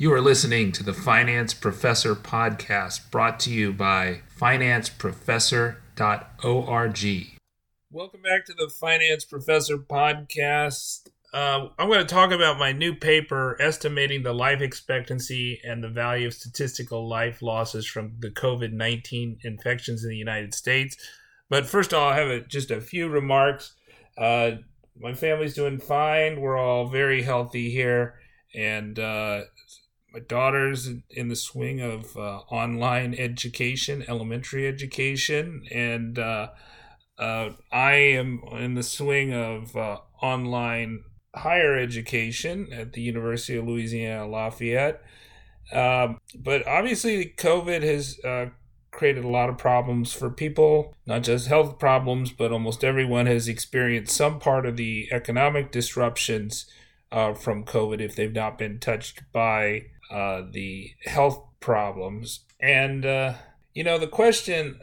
You are listening to the Finance Professor podcast brought to you by financeprofessor.org. Welcome back to the Finance Professor podcast. Uh, I'm going to talk about my new paper, Estimating the Life Expectancy and the Value of Statistical Life Losses from the COVID 19 Infections in the United States. But first, I'll have a, just a few remarks. Uh, my family's doing fine. We're all very healthy here. And uh, my daughter's in the swing of uh, online education, elementary education, and uh, uh, I am in the swing of uh, online higher education at the University of Louisiana Lafayette. Um, but obviously, COVID has uh, created a lot of problems for people, not just health problems, but almost everyone has experienced some part of the economic disruptions uh, from COVID if they've not been touched by uh, the health problems. And, uh, you know, the question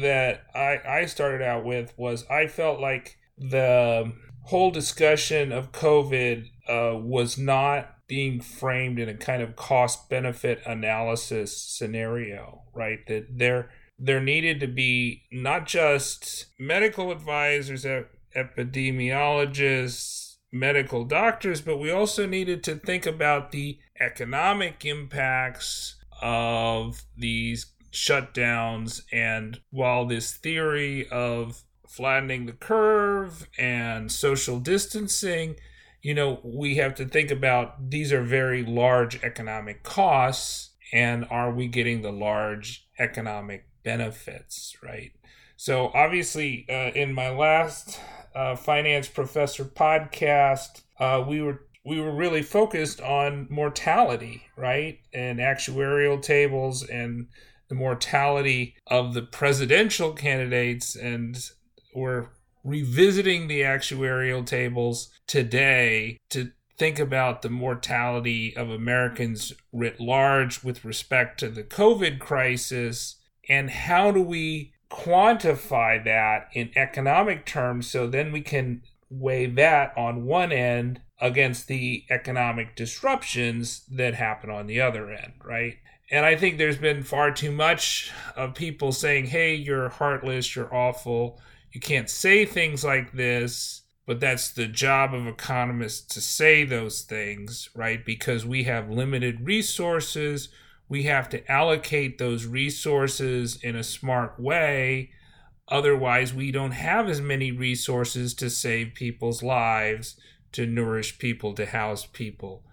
that I, I started out with was I felt like the whole discussion of COVID uh, was not being framed in a kind of cost benefit analysis scenario, right? That there there needed to be not just medical advisors, epidemiologists, medical doctors, but we also needed to think about the economic impacts of these shutdowns. And while this theory of flattening the curve and social distancing, you know, we have to think about these are very large economic costs, and are we getting the large economic benefits, right? So, obviously, uh, in my last uh, finance professor podcast, uh, we were we were really focused on mortality, right, and actuarial tables and the mortality of the presidential candidates, and we're revisiting the actuarial tables today to think about the mortality of Americans writ large with respect to the COVID crisis and how do we quantify that in economic terms so then we can weigh that on one end against the economic disruptions that happen on the other end, right? And I think there's been far too much of people saying, hey, you're heartless, you're awful, you can't say things like this, but that's the job of economists to say those things, right? Because we have limited resources we have to allocate those resources in a smart way. Otherwise, we don't have as many resources to save people's lives, to nourish people, to house people.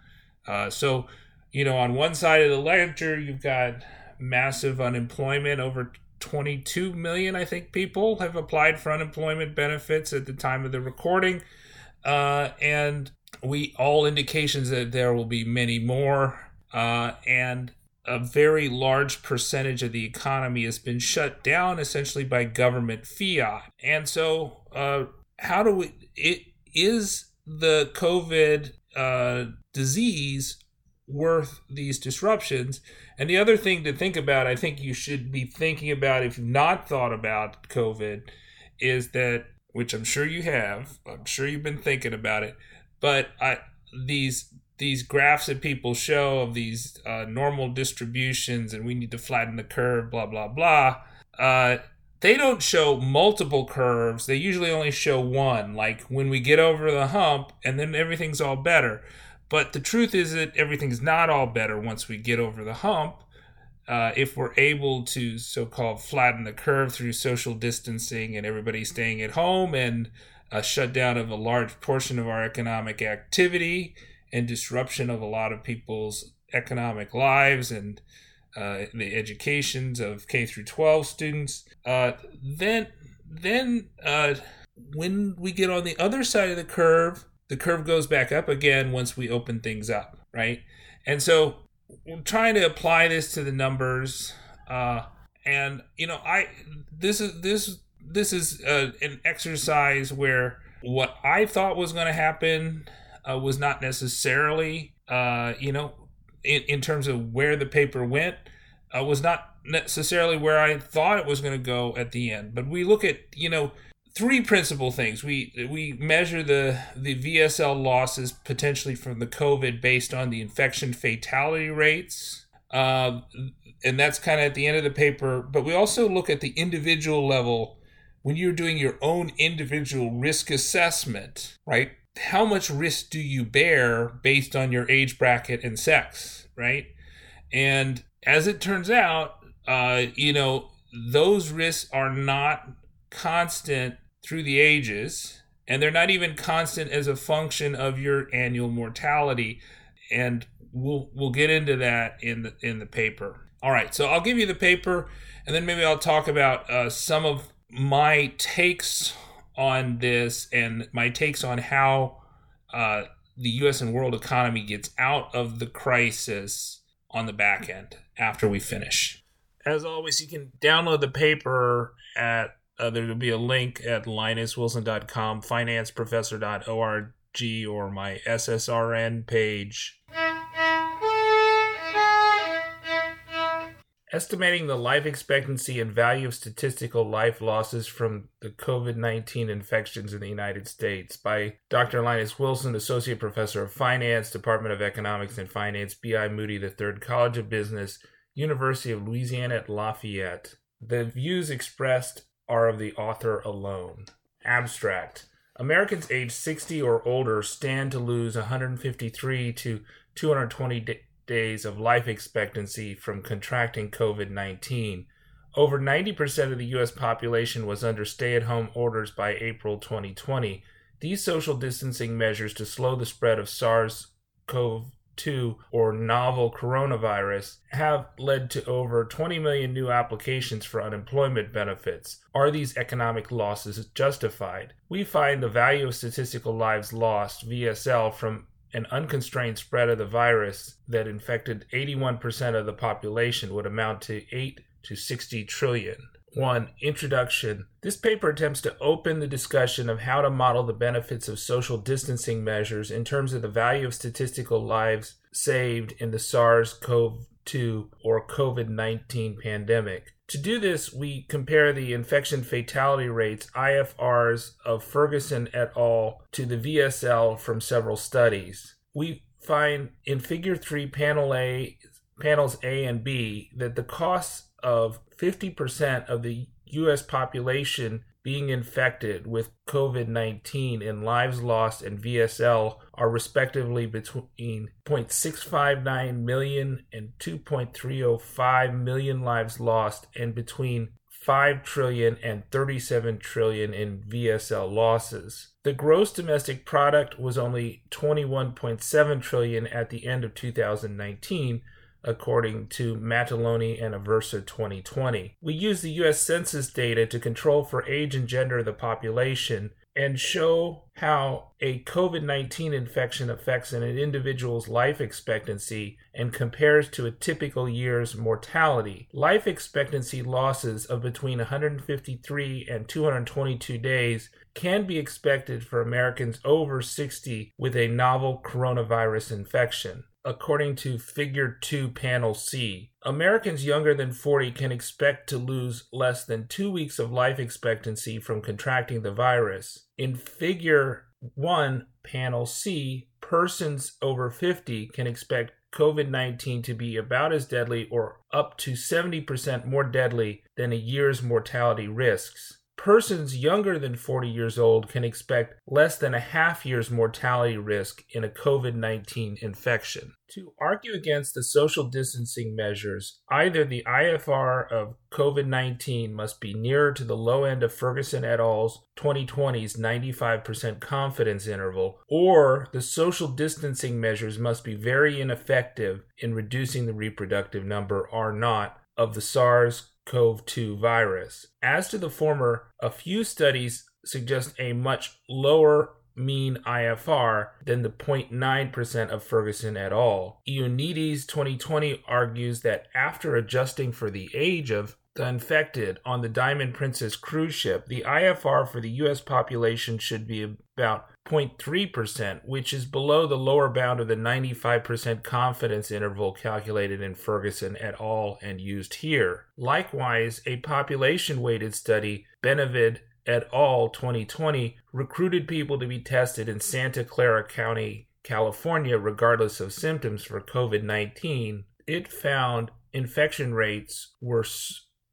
Uh, so, you know, on one side of the ledger, you've got massive unemployment. Over 22 million, I think, people have applied for unemployment benefits at the time of the recording. Uh, and we all indications that there will be many more. Uh, and a very large percentage of the economy has been shut down essentially by government fiat. And so, uh, how do we, it is the COVID uh, disease worth these disruptions? And the other thing to think about, I think you should be thinking about if you've not thought about COVID, is that, which I'm sure you have, I'm sure you've been thinking about it, but I, these these graphs that people show of these uh, normal distributions and we need to flatten the curve, blah, blah, blah, uh, they don't show multiple curves. They usually only show one, like when we get over the hump and then everything's all better. But the truth is that everything's not all better once we get over the hump. Uh, if we're able to so called flatten the curve through social distancing and everybody staying at home and a shutdown of a large portion of our economic activity, and disruption of a lot of people's economic lives and uh, the educations of K through 12 students. Uh, then, then uh, when we get on the other side of the curve, the curve goes back up again once we open things up, right? And so we're trying to apply this to the numbers. Uh, and you know, I this is this this is uh, an exercise where what I thought was going to happen uh, was not necessarily, uh, you know, in, in terms of where the paper went, uh, was not necessarily where I thought it was going to go at the end. But we look at, you know, three principal things. We we measure the the VSL losses potentially from the COVID based on the infection fatality rates. Uh, and that's kind of at the end of the paper. But we also look at the individual level when you're doing your own individual risk assessment, right? How much risk do you bear based on your age bracket and sex, right? And as it turns out, uh, you know, those risks are not constant through the ages, and they're not even constant as a function of your annual mortality. And we'll we'll get into that in the in the paper. All right, so I'll give you the paper, and then maybe I'll talk about uh, some of my takes on this and my takes on how uh, the U.S. and world economy gets out of the crisis on the back end after we finish. As always, you can download the paper at uh, there will be a link at linuswilson.com, financeprofessor.org, or my SSRN page. Estimating the life expectancy and value of statistical life losses from the COVID 19 infections in the United States by Dr. Linus Wilson, Associate Professor of Finance, Department of Economics and Finance, B.I. Moody III College of Business, University of Louisiana at Lafayette. The views expressed are of the author alone. Abstract Americans aged 60 or older stand to lose 153 to 220 days of life expectancy from contracting COVID 19. Over 90% of the U.S. population was under stay at home orders by April 2020. These social distancing measures to slow the spread of SARS CoV 2 or novel coronavirus have led to over 20 million new applications for unemployment benefits. Are these economic losses justified? We find the value of statistical lives lost, VSL, from an unconstrained spread of the virus that infected 81% of the population would amount to 8 to 60 trillion. 1. Introduction. This paper attempts to open the discussion of how to model the benefits of social distancing measures in terms of the value of statistical lives saved in the SARS CoV 2 or COVID 19 pandemic. To do this, we compare the infection fatality rates, IFRs, of Ferguson et al. to the VSL from several studies. We find in Figure 3, Panel A, Panels A and B, that the costs of 50% of the U.S. population being infected with COVID 19 and lives lost and VSL are respectively between 0.659 million and 2.305 million lives lost, and between 5 trillion and 37 trillion in VSL losses. The gross domestic product was only 21.7 trillion at the end of 2019 according to Mataloni and Aversa 2020. We use the US Census data to control for age and gender of the population and show how a COVID 19 infection affects an individual's life expectancy and compares to a typical year's mortality. Life expectancy losses of between 153 and 222 days can be expected for Americans over 60 with a novel coronavirus infection according to Figure 2 Panel C. Americans younger than 40 can expect to lose less than two weeks of life expectancy from contracting the virus. In Figure 1 Panel C, persons over 50 can expect COVID 19 to be about as deadly or up to 70% more deadly than a year's mortality risks persons younger than 40 years old can expect less than a half year's mortality risk in a COVID 19 infection. To argue against the social distancing measures, either the IFR of COVID 19 must be nearer to the low end of Ferguson et al.'s 2020's 95% confidence interval, or the social distancing measures must be very ineffective in reducing the reproductive number R naught of the SARS CoV 2 virus. As to the former, a few studies suggest a much lower mean IFR than the 0.9% of Ferguson et al. Ioannidis 2020 argues that after adjusting for the age of infected on the Diamond Princess cruise ship, the IFR for the US population should be about 0.3%, which is below the lower bound of the 95% confidence interval calculated in Ferguson et al. and used here. Likewise, a population weighted study, Bendavid et al. 2020 recruited people to be tested in Santa Clara County, California, regardless of symptoms for COVID 19, it found infection rates were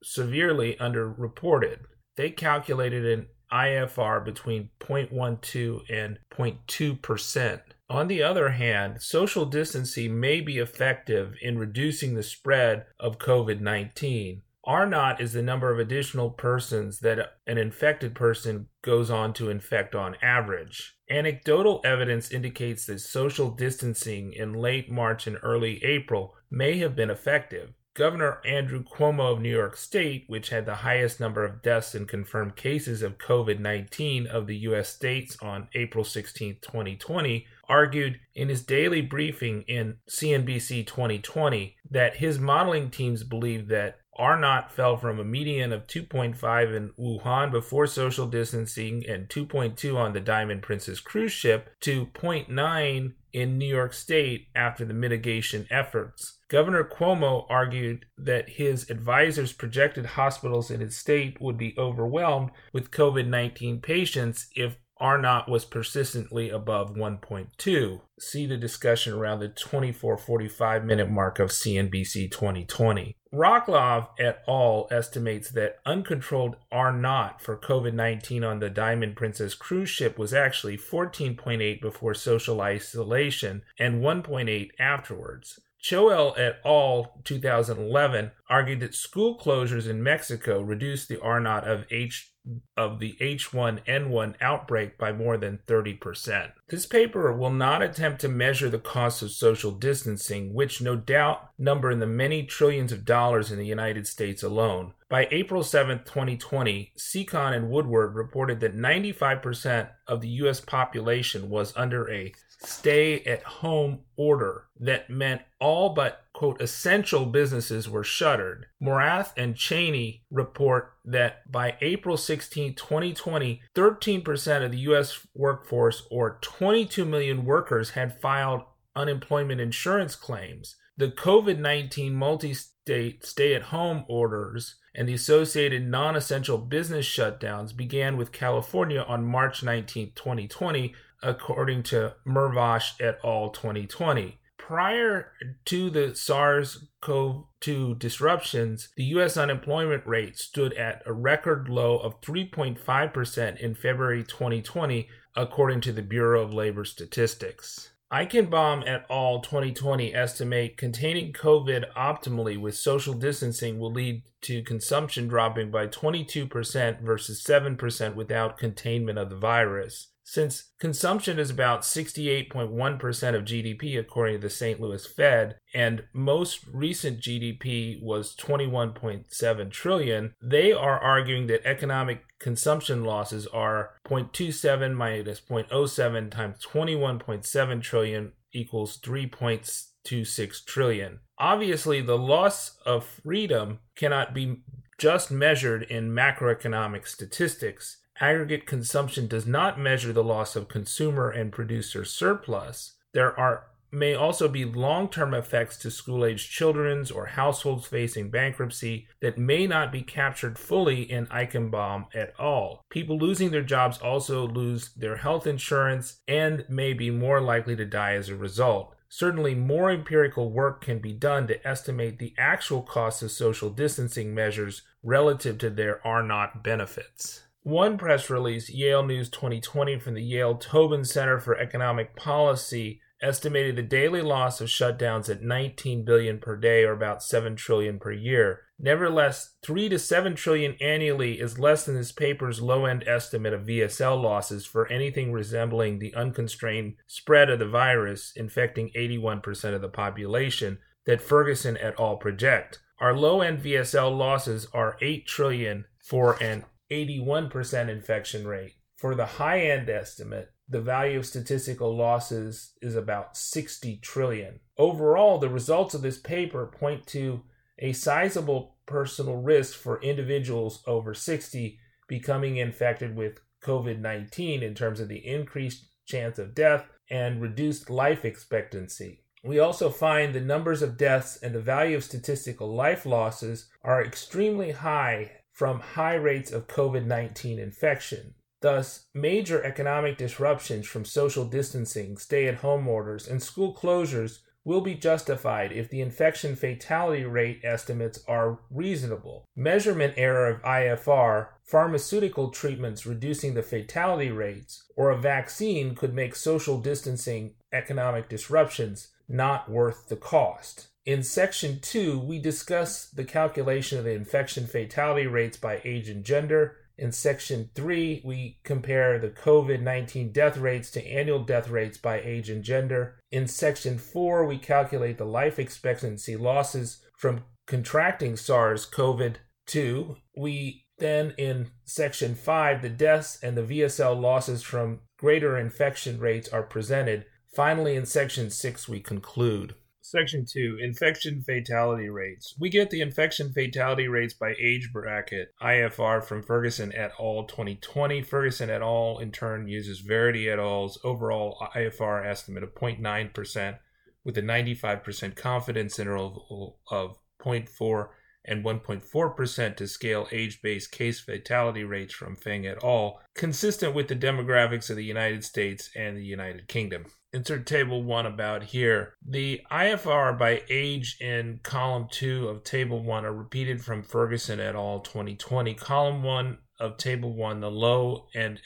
severely underreported. They calculated an IFR between 0.12 and 0.2 percent. On the other hand, social distancing may be effective in reducing the spread of COVID 19. R naught is the number of additional persons that an infected person goes on to infect on average. Anecdotal evidence indicates that social distancing in late March and early April may have been effective. Governor Andrew Cuomo of New York State, which had the highest number of deaths and confirmed cases of COVID 19 of the U.S. states on April 16, 2020, argued in his daily briefing in CNBC 2020 that his modeling teams believe that R naught fell from a median of 2.5 in Wuhan before social distancing and 2.2 on the Diamond Princess cruise ship to 0.9 in New York State after the mitigation efforts. Governor Cuomo argued that his advisors projected hospitals in his state would be overwhelmed with COVID 19 patients if R naught was persistently above 1.2. See the discussion around the 24 45 minute mark of CNBC 2020. Rocklov et al. estimates that uncontrolled R naught for COVID 19 on the Diamond Princess cruise ship was actually 14.8 before social isolation and 1.8 afterwards. Chowell et al. 2011 argued that school closures in Mexico reduced the R naught of H of the H1N1 outbreak by more than 30%. This paper will not attempt to measure the costs of social distancing, which no doubt number in the many trillions of dollars in the United States alone. By April 7, 2020, Secon and Woodward reported that 95% of the U.S. population was under a stay at home order that meant all but quote essential businesses were shuttered. Morath and Chaney report that by April 16, 2020, 13% of the US workforce or 22 million workers had filed unemployment insurance claims. The COVID 19 multi state stay at home orders and the associated non essential business shutdowns began with California on March 19, 2020, according to Mervosh et al. 2020. Prior to the SARS CoV 2 disruptions, the U.S. unemployment rate stood at a record low of 3.5% in February 2020, according to the Bureau of Labor Statistics. Eichenbaum et al. 2020 estimate containing COVID optimally with social distancing will lead to consumption dropping by 22% versus 7% without containment of the virus. Since consumption is about 68.1% of GDP, according to the St. Louis Fed, and most recent GDP was 21.7 trillion, they are arguing that economic consumption losses are 0.27 minus 0.07 times 21.7 trillion equals 3.26 trillion. Obviously, the loss of freedom cannot be just measured in macroeconomic statistics aggregate consumption does not measure the loss of consumer and producer surplus, there are may also be long-term effects to school-aged children's or households facing bankruptcy that may not be captured fully in Eichenbaum et al. People losing their jobs also lose their health insurance and may be more likely to die as a result. Certainly, more empirical work can be done to estimate the actual costs of social distancing measures relative to their R naught benefits. One press release, Yale News 2020 from the Yale Tobin Center for Economic Policy, estimated the daily loss of shutdowns at 19 billion per day or about 7 trillion per year. Nevertheless, 3 to 7 trillion annually is less than this paper's low-end estimate of VSL losses for anything resembling the unconstrained spread of the virus infecting 81% of the population that Ferguson et al. project. Our low-end VSL losses are 8 trillion for an 81% infection rate. For the high end estimate, the value of statistical losses is about 60 trillion. Overall, the results of this paper point to a sizable personal risk for individuals over 60 becoming infected with COVID 19 in terms of the increased chance of death and reduced life expectancy. We also find the numbers of deaths and the value of statistical life losses are extremely high from high rates of COVID 19 infection. Thus, major economic disruptions from social distancing, stay at home orders, and school closures will be justified if the infection fatality rate estimates are reasonable. Measurement error of IFR, pharmaceutical treatments reducing the fatality rates, or a vaccine could make social distancing economic disruptions not worth the cost. In section 2, we discuss the calculation of the infection fatality rates by age and gender. In section 3, we compare the COVID 19 death rates to annual death rates by age and gender. In section 4, we calculate the life expectancy losses from contracting SARS CoV 2. We then, in section 5, the deaths and the VSL losses from greater infection rates are presented. Finally, in section 6, we conclude. Section 2 Infection Fatality Rates. We get the infection fatality rates by age bracket, IFR, from Ferguson et al. 2020. Ferguson et al. in turn uses Verity et al.'s overall IFR estimate of 0.9% with a 95% confidence interval of 0.4 and 1.4% to scale age based case fatality rates from Feng et al., consistent with the demographics of the United States and the United Kingdom insert table one about here. The IFR by age in column two of table one are repeated from Ferguson et al. 2020. Column one of table one, the low and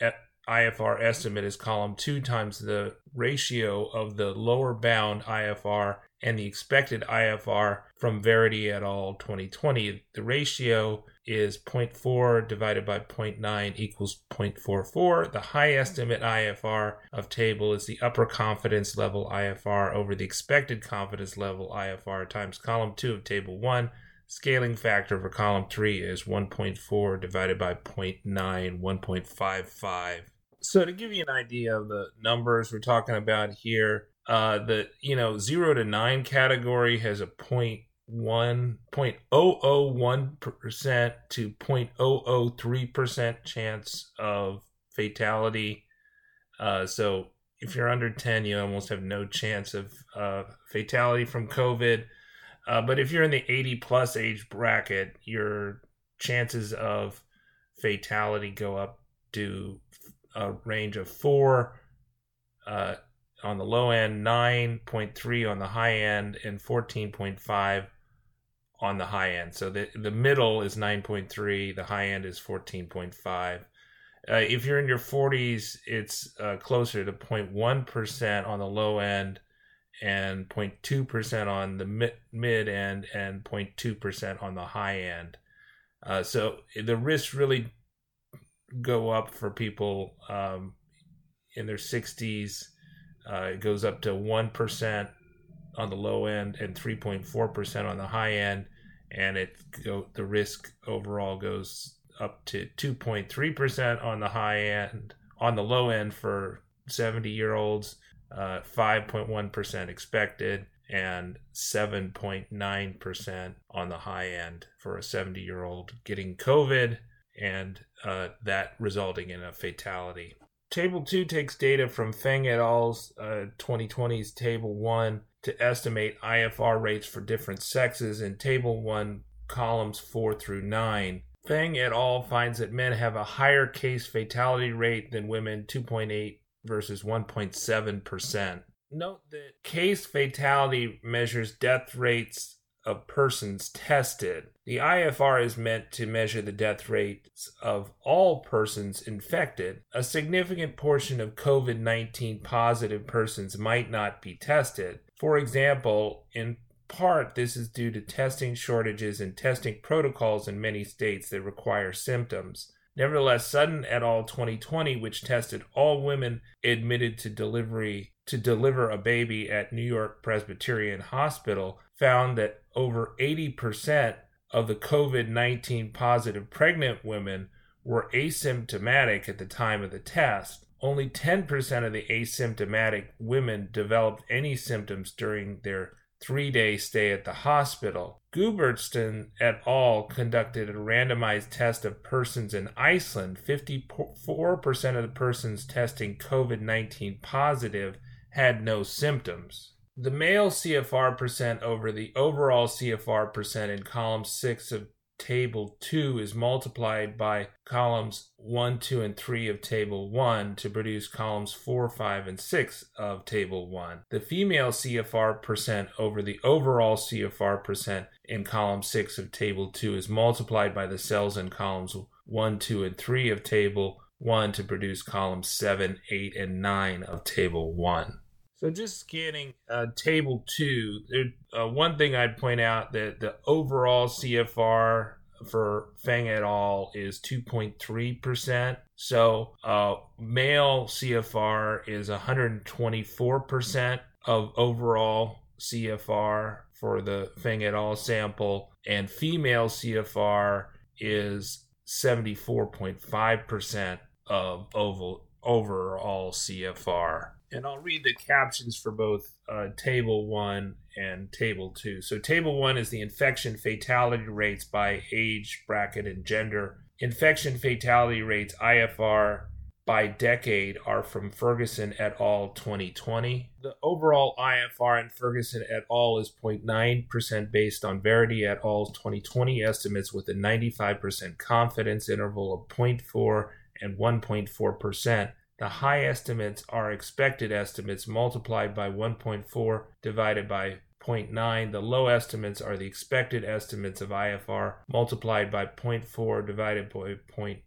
IFR estimate is column two times the ratio of the lower bound IFR and the expected IFR from Verity et al. 2020. The ratio is 0.4 divided by 0.9 equals 0.44. The high estimate IFR of table is the upper confidence level IFR over the expected confidence level IFR times column 2 of table 1. Scaling factor for column 3 is 1.4 divided by 0.9, 1.55. So to give you an idea of the numbers we're talking about here, uh, the you know zero to nine category has a point one point oh oh one percent to 0.003 percent chance of fatality. Uh, so if you're under ten, you almost have no chance of uh, fatality from COVID. Uh, but if you're in the 80 plus age bracket, your chances of fatality go up to a range of four uh, on the low end, 9.3 on the high end, and 14.5 on the high end. So the the middle is 9.3, the high end is 14.5. Uh, if you're in your 40s, it's uh, closer to 0.1% on the low end and 0.2% on the mid, mid end and 0.2% on the high end. Uh, so the risks really go up for people um, in their 60s uh, it goes up to 1% on the low end and 3.4% on the high end. And it the risk overall goes up to 2.3% on the high end, on the low end for 70 year olds, uh, 5.1% expected, and 7.9% on the high end for a 70 year old getting COVID and uh, that resulting in a fatality. Table 2 takes data from Feng et al.'s uh, 2020's Table 1 to estimate IFR rates for different sexes in Table 1, columns 4 through 9. Feng et al. finds that men have a higher case fatality rate than women, 2.8 versus 1.7%. Note that case fatality measures death rates of persons tested. The IFR is meant to measure the death rates of all persons infected. A significant portion of COVID 19 positive persons might not be tested. For example, in part, this is due to testing shortages and testing protocols in many states that require symptoms. Nevertheless, Sutton et al. 2020, which tested all women admitted to delivery to deliver a baby at New York Presbyterian Hospital, found that over 80% of the COVID 19 positive pregnant women were asymptomatic at the time of the test. Only 10% of the asymptomatic women developed any symptoms during their three day stay at the hospital. Gudbjartsson et al. conducted a randomized test of persons in Iceland. 54% of the persons testing COVID 19 positive had no symptoms. The male CFR percent over the overall CFR percent in column 6 of Table 2 is multiplied by columns 1, 2, and 3 of Table 1 to produce columns 4, 5, and 6 of Table 1. The female CFR percent over the overall CFR percent in column 6 of Table 2 is multiplied by the cells in columns 1, 2, and 3 of Table 1 to produce columns 7, 8, and 9 of Table 1. So just scanning uh, table two, there, uh, one thing I'd point out that the overall CFR for Fang et al. is 2.3%. So uh, male CFR is 124% of overall CFR for the Fang et al. sample, and female CFR is 74.5% of oval, overall CFR and I'll read the captions for both uh, Table 1 and Table 2. So, Table 1 is the infection fatality rates by age, bracket, and gender. Infection fatality rates, IFR, by decade are from Ferguson et al. 2020. The overall IFR in Ferguson et al. is 0.9% based on Verity et al.'s 2020 estimates with a 95% confidence interval of 0.4 and 1.4%. The high estimates are expected estimates multiplied by 1.4 divided by 0.9. The low estimates are the expected estimates of IFR multiplied by 0.4 divided by 0.9.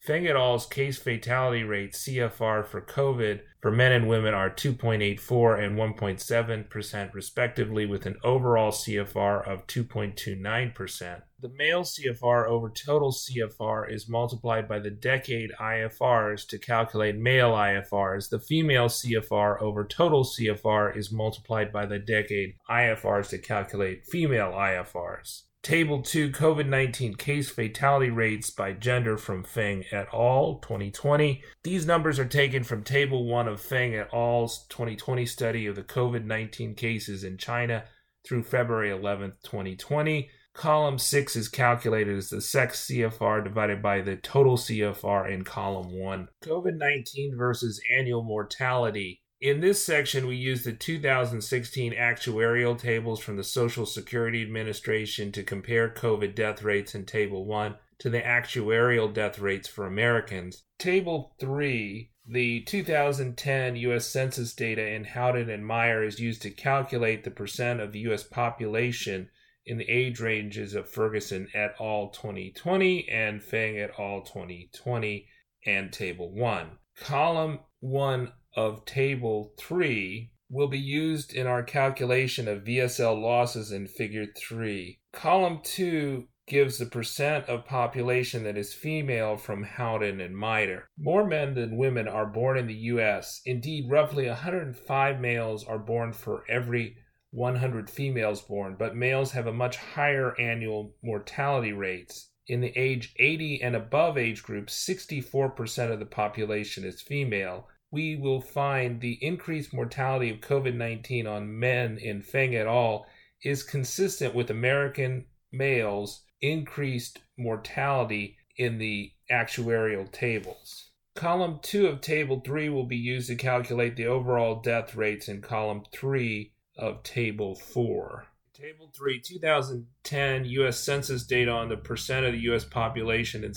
Feng et al.'s case fatality rate CFR for COVID for men and women are 2.84 and 1.7% respectively, with an overall CFR of 2.29%. The male CFR over total CFR is multiplied by the decade IFRs to calculate male IFRs. The female CFR over total CFR is multiplied by the decade IFRs to calculate female IFRs. Table 2 COVID 19 case fatality rates by gender from Feng et al. 2020. These numbers are taken from Table 1 of Feng et al.'s 2020 study of the COVID 19 cases in China through February 11, 2020. Column 6 is calculated as the sex CFR divided by the total CFR in column 1. COVID 19 versus annual mortality. In this section, we use the 2016 actuarial tables from the Social Security Administration to compare COVID death rates in Table 1 to the actuarial death rates for Americans. Table 3, the 2010 U.S. Census data in Howden and Meyer is used to calculate the percent of the U.S. population in the age ranges of Ferguson et al. 2020 and Fang et al. 2020 and Table 1. Column 1 of Table 3 will be used in our calculation of VSL losses in Figure 3. Column 2 gives the percent of population that is female from Howden and Meyer. More men than women are born in the U.S. Indeed, roughly 105 males are born for every 100 females born, but males have a much higher annual mortality rates. In the age 80 and above age group, 64% of the population is female, we will find the increased mortality of COVID 19 on men in Feng et al. is consistent with American males' increased mortality in the actuarial tables. Column 2 of Table 3 will be used to calculate the overall death rates in Column 3 of Table 4. Table 3 2010 U.S. Census data on the percent of the U.S. population in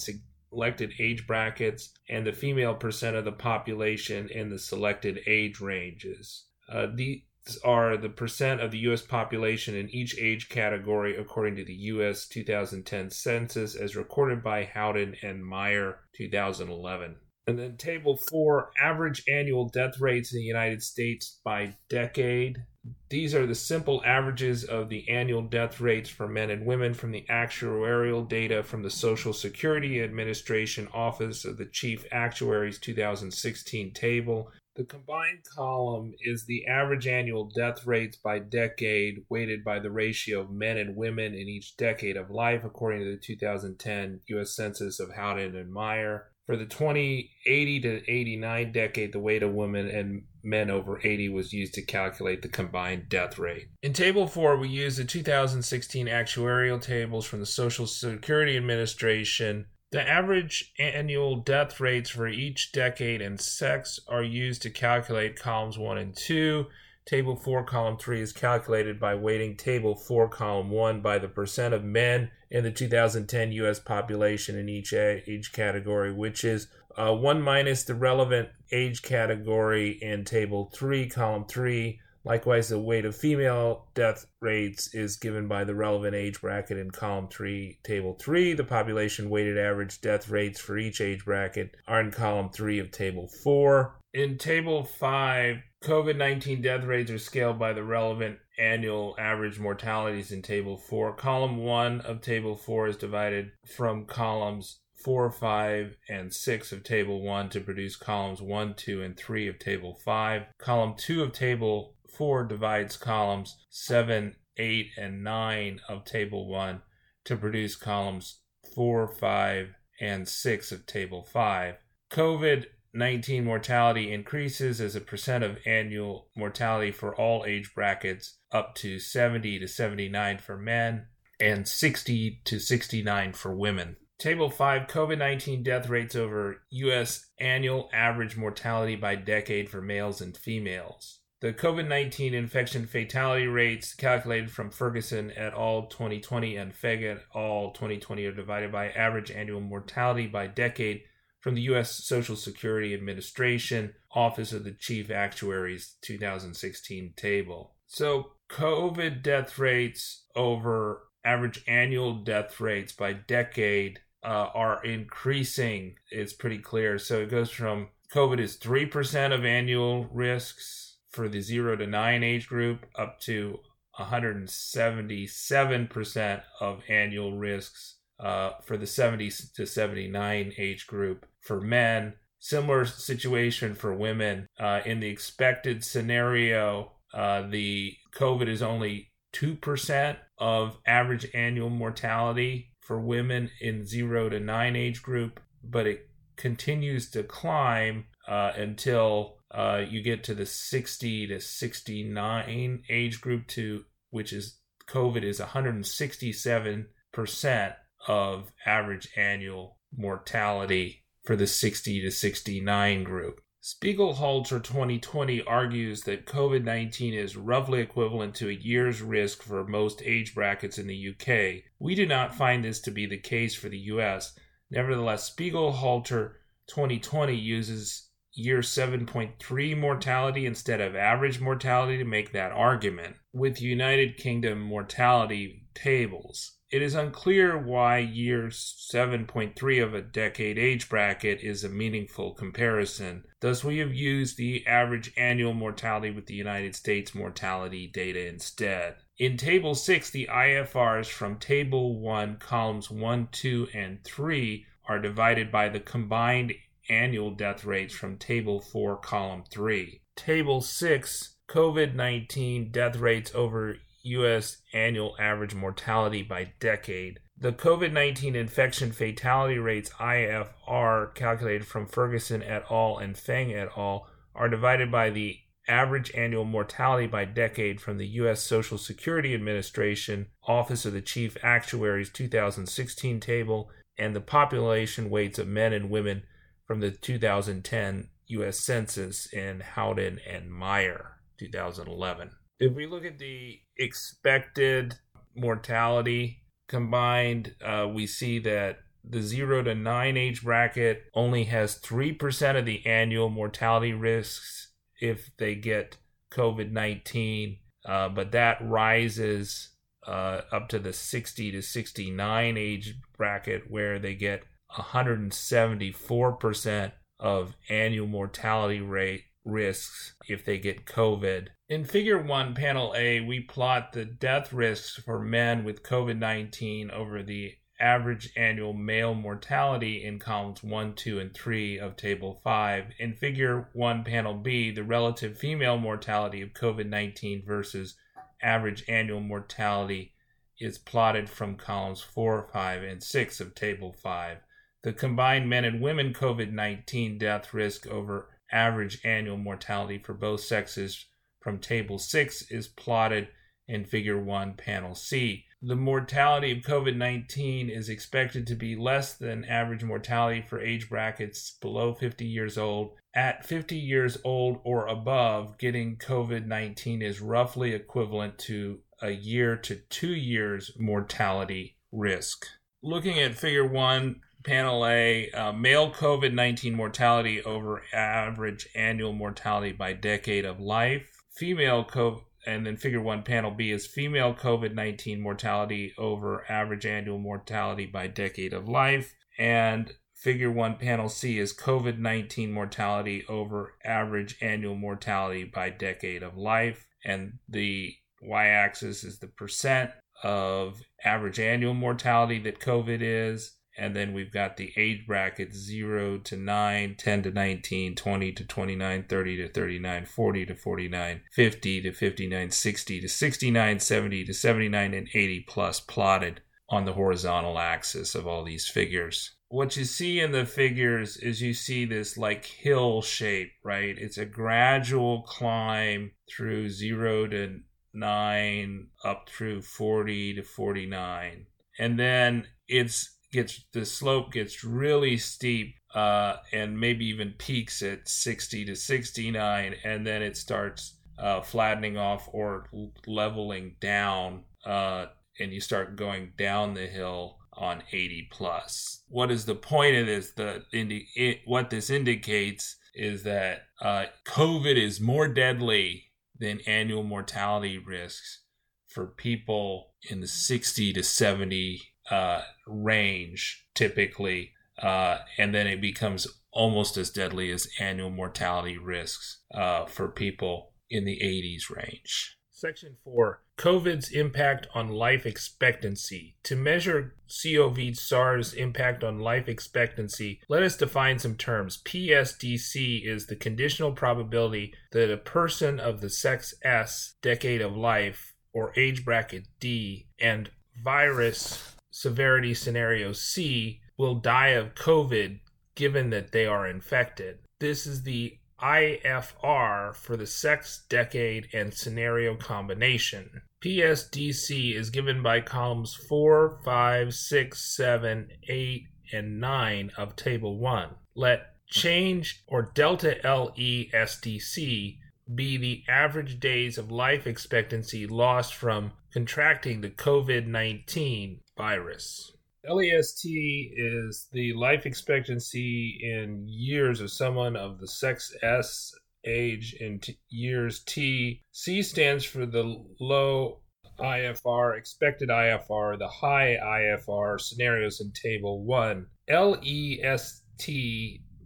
selected age brackets and the female percent of the population in the selected age ranges. Uh, these are the percent of the U.S. population in each age category according to the U.S. 2010 census as recorded by Howden and Meyer 2011. And then table four average annual death rates in the United States by decade. These are the simple averages of the annual death rates for men and women from the actuarial data from the Social Security Administration Office of the Chief Actuary's 2016 table. The combined column is the average annual death rates by decade, weighted by the ratio of men and women in each decade of life, according to the 2010 U.S. Census of Howden and Meyer. For the 2080 to 89 decade, the weight of women and men over 80 was used to calculate the combined death rate. In Table 4, we use the 2016 actuarial tables from the Social Security Administration. The average annual death rates for each decade and sex are used to calculate columns 1 and 2 Table 4, column 3 is calculated by weighting Table 4, column 1 by the percent of men in the 2010 U.S. population in each age category, which is uh, 1 minus the relevant age category in Table 3, column 3. Likewise, the weight of female death rates is given by the relevant age bracket in column 3, table 3. The population weighted average death rates for each age bracket are in column 3 of table 4. In table 5, COVID 19 death rates are scaled by the relevant annual average mortalities in Table 4. Column 1 of Table 4 is divided from columns 4, 5, and 6 of Table 1 to produce columns 1, 2, and 3 of Table 5. Column 2 of Table 4 divides columns 7, 8, and 9 of Table 1 to produce columns 4, 5, and 6 of Table 5. COVID 19 mortality increases as a percent of annual mortality for all age brackets up to 70 to 79 for men and 60 to 69 for women. Table 5 COVID 19 death rates over U.S. annual average mortality by decade for males and females. The COVID 19 infection fatality rates calculated from Ferguson et al. 2020 and Feng et al. 2020 are divided by average annual mortality by decade from the U.S. Social Security Administration Office of the Chief Actuary's 2016 table. So, COVID death rates over average annual death rates by decade uh, are increasing. It's pretty clear. So, it goes from COVID is 3% of annual risks for the 0 to 9 age group up to 177% of annual risks uh, for the 70 to 79 age group for men. Similar situation for women. Uh, in the expected scenario, uh, the COVID is only 2% of average annual mortality for women in 0 to 9 age group, but it continues to climb uh, until uh, you get to the 60 to 69 age group to which is COVID is 167 percent of average annual mortality for the 60 to 69 group. Spiegelhalter 2020 argues that COVID 19 is roughly equivalent to a year's risk for most age brackets in the UK. We do not find this to be the case for the US. Nevertheless, Spiegelhalter 2020 uses year 7.3 mortality instead of average mortality to make that argument with United Kingdom mortality tables. It is unclear why year 7.3 of a decade age bracket is a meaningful comparison. Thus, we have used the average annual mortality with the United States mortality data instead. In Table 6, the IFRs from Table 1, columns 1, 2, and 3 are divided by the combined annual death rates from Table 4, Column 3. Table 6 COVID 19 death rates over U.S. annual average mortality by decade. The COVID 19 infection fatality rates, IFR, calculated from Ferguson et al. and Feng et al., are divided by the average annual mortality by decade from the U.S. Social Security Administration Office of the Chief Actuary's 2016 table and the population weights of men and women from the 2010 U.S. Census in Howden and Meyer 2011. If we look at the expected mortality combined, uh, we see that the 0 to 9 age bracket only has 3% of the annual mortality risks if they get COVID 19, uh, but that rises uh, up to the 60 to 69 age bracket where they get 174% of annual mortality rate risks if they get COVID. In Figure 1, Panel A, we plot the death risks for men with COVID 19 over the average annual male mortality in columns 1, 2, and 3 of Table 5. In Figure 1, Panel B, the relative female mortality of COVID 19 versus average annual mortality is plotted from columns 4, 5, and 6 of Table 5. The combined men and women COVID 19 death risk over average annual mortality for both sexes from Table 6 is plotted in Figure 1, Panel C. The mortality of COVID 19 is expected to be less than average mortality for age brackets below 50 years old at 50 years old or above, getting COVID 19 is roughly equivalent to a year to two years mortality risk. Looking at figure one, panel A, uh, male COVID 19 mortality over average annual mortality by decade of life. Female COVID, and then figure one, panel B is female COVID 19 mortality over average annual mortality by decade of life. And Figure 1 panel C is COVID 19 mortality over average annual mortality by decade of life. And the y axis is the percent of average annual mortality that COVID is. And then we've got the age brackets 0 to 9, 10 to 19, 20 to 29, 30 to 39, 40 to 49, 50 to 59, 60 to 69, 70 to 79, and 80 plus plotted on the horizontal axis of all these figures what you see in the figures is you see this like hill shape, right? It's a gradual climb through zero to nine up through 40 to 49. And then it's gets the slope gets really steep uh, and maybe even peaks at 60 to 69 and then it starts uh, flattening off or leveling down uh, and you start going down the hill on 80 plus. What is the point of this? The indi- it, what this indicates is that uh, COVID is more deadly than annual mortality risks for people in the 60 to 70 uh, range typically, uh, and then it becomes almost as deadly as annual mortality risks uh, for people in the 80s range. Section 4 COVID's impact on life expectancy. To measure COV SARS impact on life expectancy, let us define some terms. PSDC is the conditional probability that a person of the sex S, decade of life, or age bracket D, and virus severity scenario C will die of COVID given that they are infected. This is the IFR for the sex, decade, and scenario combination. PSDC is given by columns 4, 5, 6, 7, 8, and 9 of Table 1. Let change or delta LESDC be the average days of life expectancy lost from contracting the COVID 19 virus. LEST is the life expectancy in years of someone of the sex S age in t- years T. C stands for the low IFR, expected IFR, the high IFR scenarios in table 1. LEST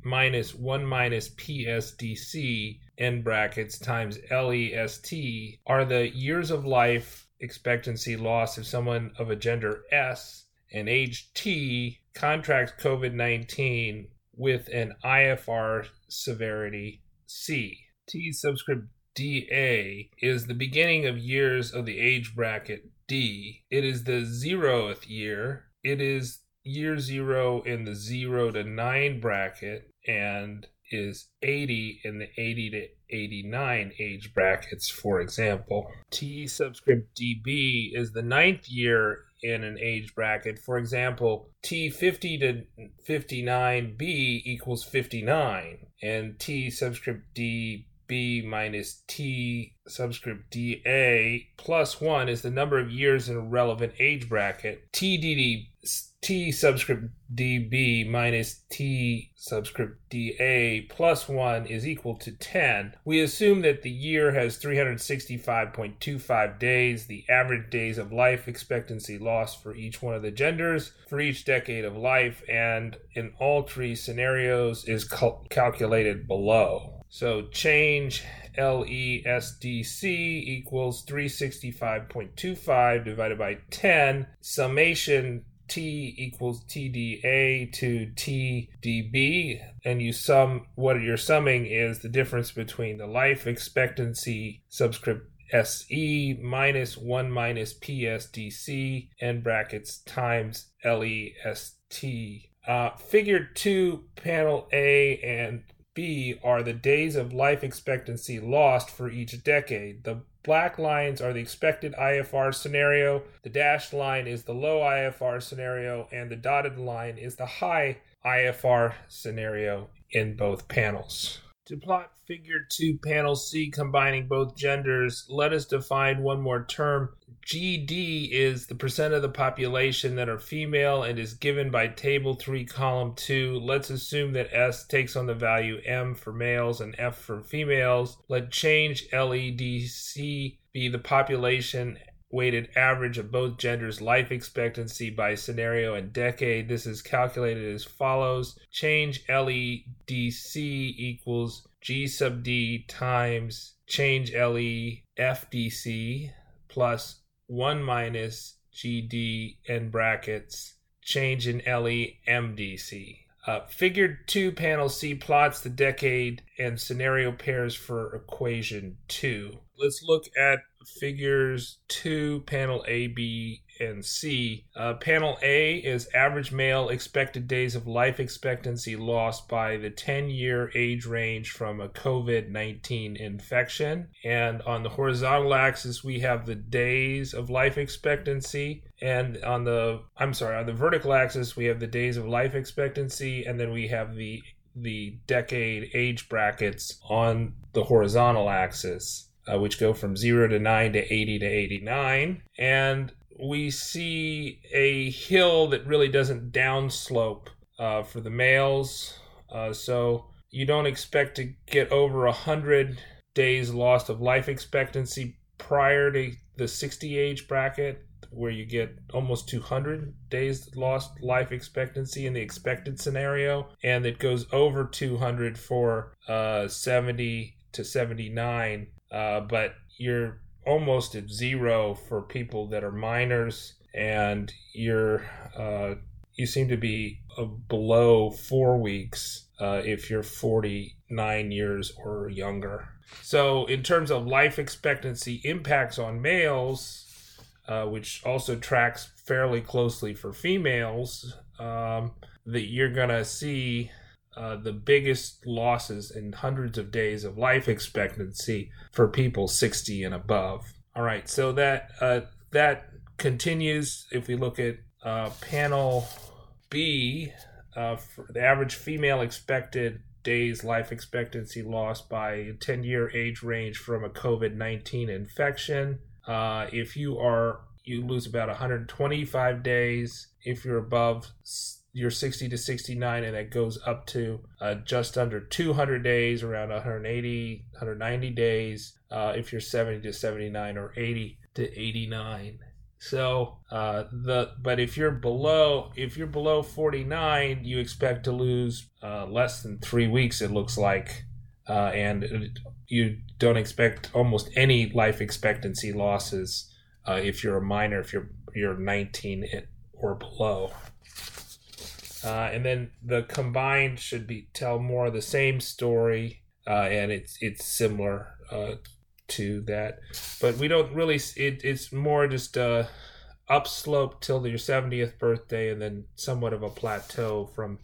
minus 1 minus PSDC in brackets times LEST are the years of life expectancy loss if someone of a gender S and age T contracts COVID 19 with an IFR severity C. T subscript DA is the beginning of years of the age bracket D. It is the zeroth year. It is year zero in the zero to nine bracket and is 80 in the 80 to 89 age brackets, for example. T subscript DB is the ninth year in an age bracket. For example, T50 to 59B equals 59, and T subscript DB minus T subscript DA plus 1 is the number of years in a relevant age bracket. TDD T subscript dB minus T subscript dA plus 1 is equal to 10. We assume that the year has 365.25 days, the average days of life expectancy lost for each one of the genders for each decade of life, and in all three scenarios is cal- calculated below. So change LESDC equals 365.25 divided by 10. Summation T equals TDA to TDB, and you sum what you're summing is the difference between the life expectancy subscript SE minus 1 minus PSDC and brackets times LEST. Uh, figure 2, panel A and B are the days of life expectancy lost for each decade. The black lines are the expected IFR scenario, the dashed line is the low IFR scenario, and the dotted line is the high IFR scenario in both panels. To plot figure 2 panel C combining both genders, let us define one more term. GD is the percent of the population that are female and is given by table 3 column 2. Let's assume that S takes on the value M for males and F for females. Let change LEDC be the population weighted average of both genders' life expectancy by scenario and decade. This is calculated as follows change LEDC equals G sub D times change LE FDC plus 1 minus GD in brackets change in LE MDC. Uh, figure 2 panel C plots the decade and scenario pairs for equation 2. Let's look at figures 2, panel A, B, and C. Uh, panel A is average male expected days of life expectancy lost by the 10 year age range from a COVID 19 infection. And on the horizontal axis, we have the days of life expectancy. And on the, I'm sorry, on the vertical axis, we have the days of life expectancy. And then we have the the decade age brackets on the horizontal axis uh, which go from 0 to 9 to 80 to 89. And we see a hill that really doesn't downslope uh, for the males. Uh, so you don't expect to get over 100 days lost of life expectancy prior to the 60 age bracket where you get almost 200 days lost life expectancy in the expected scenario and it goes over 200 for uh, 70 to 79 uh, but you're almost at zero for people that are minors, and you're uh, you seem to be uh, below four weeks uh, if you're 49 years or younger. So, in terms of life expectancy impacts on males, uh, which also tracks fairly closely for females, um, that you're going to see uh, the biggest losses in hundreds of days of life expectancy for people 60 and above. All right, so that uh, that continues. If we look at uh, panel B, uh, the average female expected days life expectancy lost by 10 year age range from a COVID 19 infection. Uh, if you are, you lose about 125 days. If you're above you're 60 to 69 and it goes up to uh, just under 200 days around 180 190 days uh, if you're 70 to 79 or 80 to 89 so uh, the but if you're below if you're below 49 you expect to lose uh, less than three weeks it looks like. Uh, and you don't expect almost any life expectancy losses uh, if you're a minor if you're you're 19 or below uh, and then the combined should be tell more of the same story, uh, and it's it's similar uh, to that, but we don't really. It, it's more just a upslope till your seventieth birthday, and then somewhat of a plateau from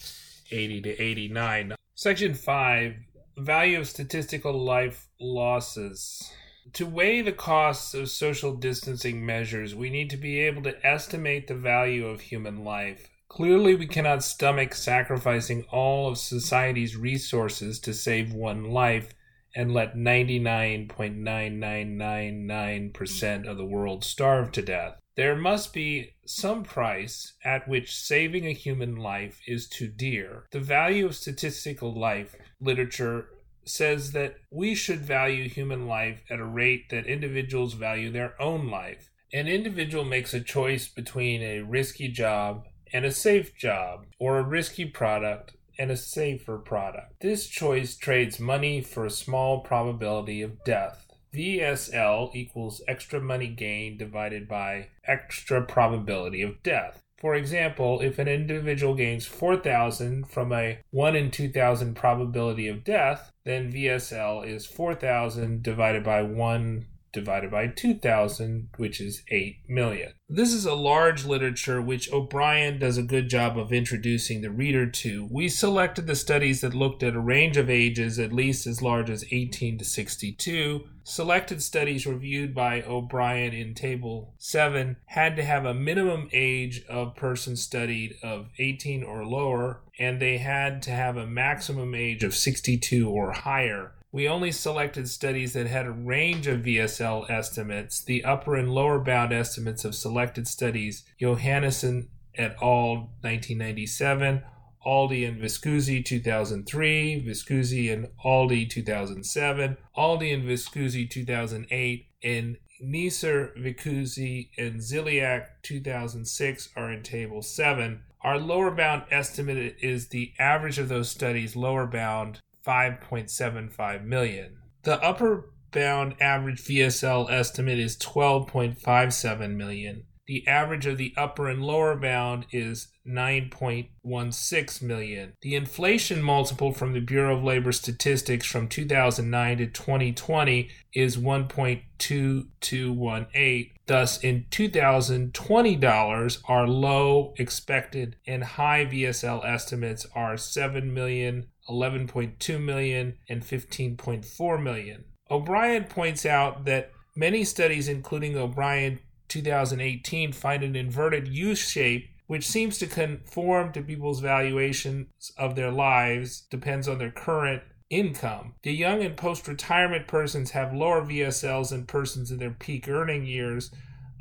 eighty to eighty nine. Section five: Value of statistical life losses. To weigh the costs of social distancing measures, we need to be able to estimate the value of human life. Clearly, we cannot stomach sacrificing all of society's resources to save one life and let 99.9999% of the world starve to death. There must be some price at which saving a human life is too dear. The value of statistical life literature says that we should value human life at a rate that individuals value their own life. An individual makes a choice between a risky job and a safe job, or a risky product and a safer product. This choice trades money for a small probability of death. VSL equals extra money gain divided by extra probability of death. For example, if an individual gains 4,000 from a 1 in 2,000 probability of death, then VSL is 4,000 divided by 1 divided by 2000, which is 8 million. This is a large literature which O'Brien does a good job of introducing the reader to. We selected the studies that looked at a range of ages at least as large as 18 to 62. Selected studies reviewed by O'Brien in Table 7 had to have a minimum age of person studied of 18 or lower, and they had to have a maximum age of 62 or higher. We only selected studies that had a range of VSL estimates. The upper and lower bound estimates of selected studies, Johannesson et al. 1997, Aldy and Viscusi 2003, Viscusi and Aldy 2007, Aldy and Viscusi 2008, and Kniesner, Viscusi, and Ziliak 2006 are in Table 7. Our lower bound estimate is the average of those studies, lower bound 5.75 million. The upper bound average VSL estimate is 12.57 million. The average of the upper and lower bound is 9.16 million. The inflation multiple from the Bureau of Labor Statistics from 2009 to 2020 is 1.2218. Thus, in 2020 dollars, our low expected and high VSL estimates are 7 million 11.2 million, and 15.4 million. O'Brien points out that many studies, including O'Brien 2018, find an inverted U shape which seems to conform to people's valuations of their lives, depends on their current income. The young and post retirement persons have lower VSLs than persons in their peak earning years.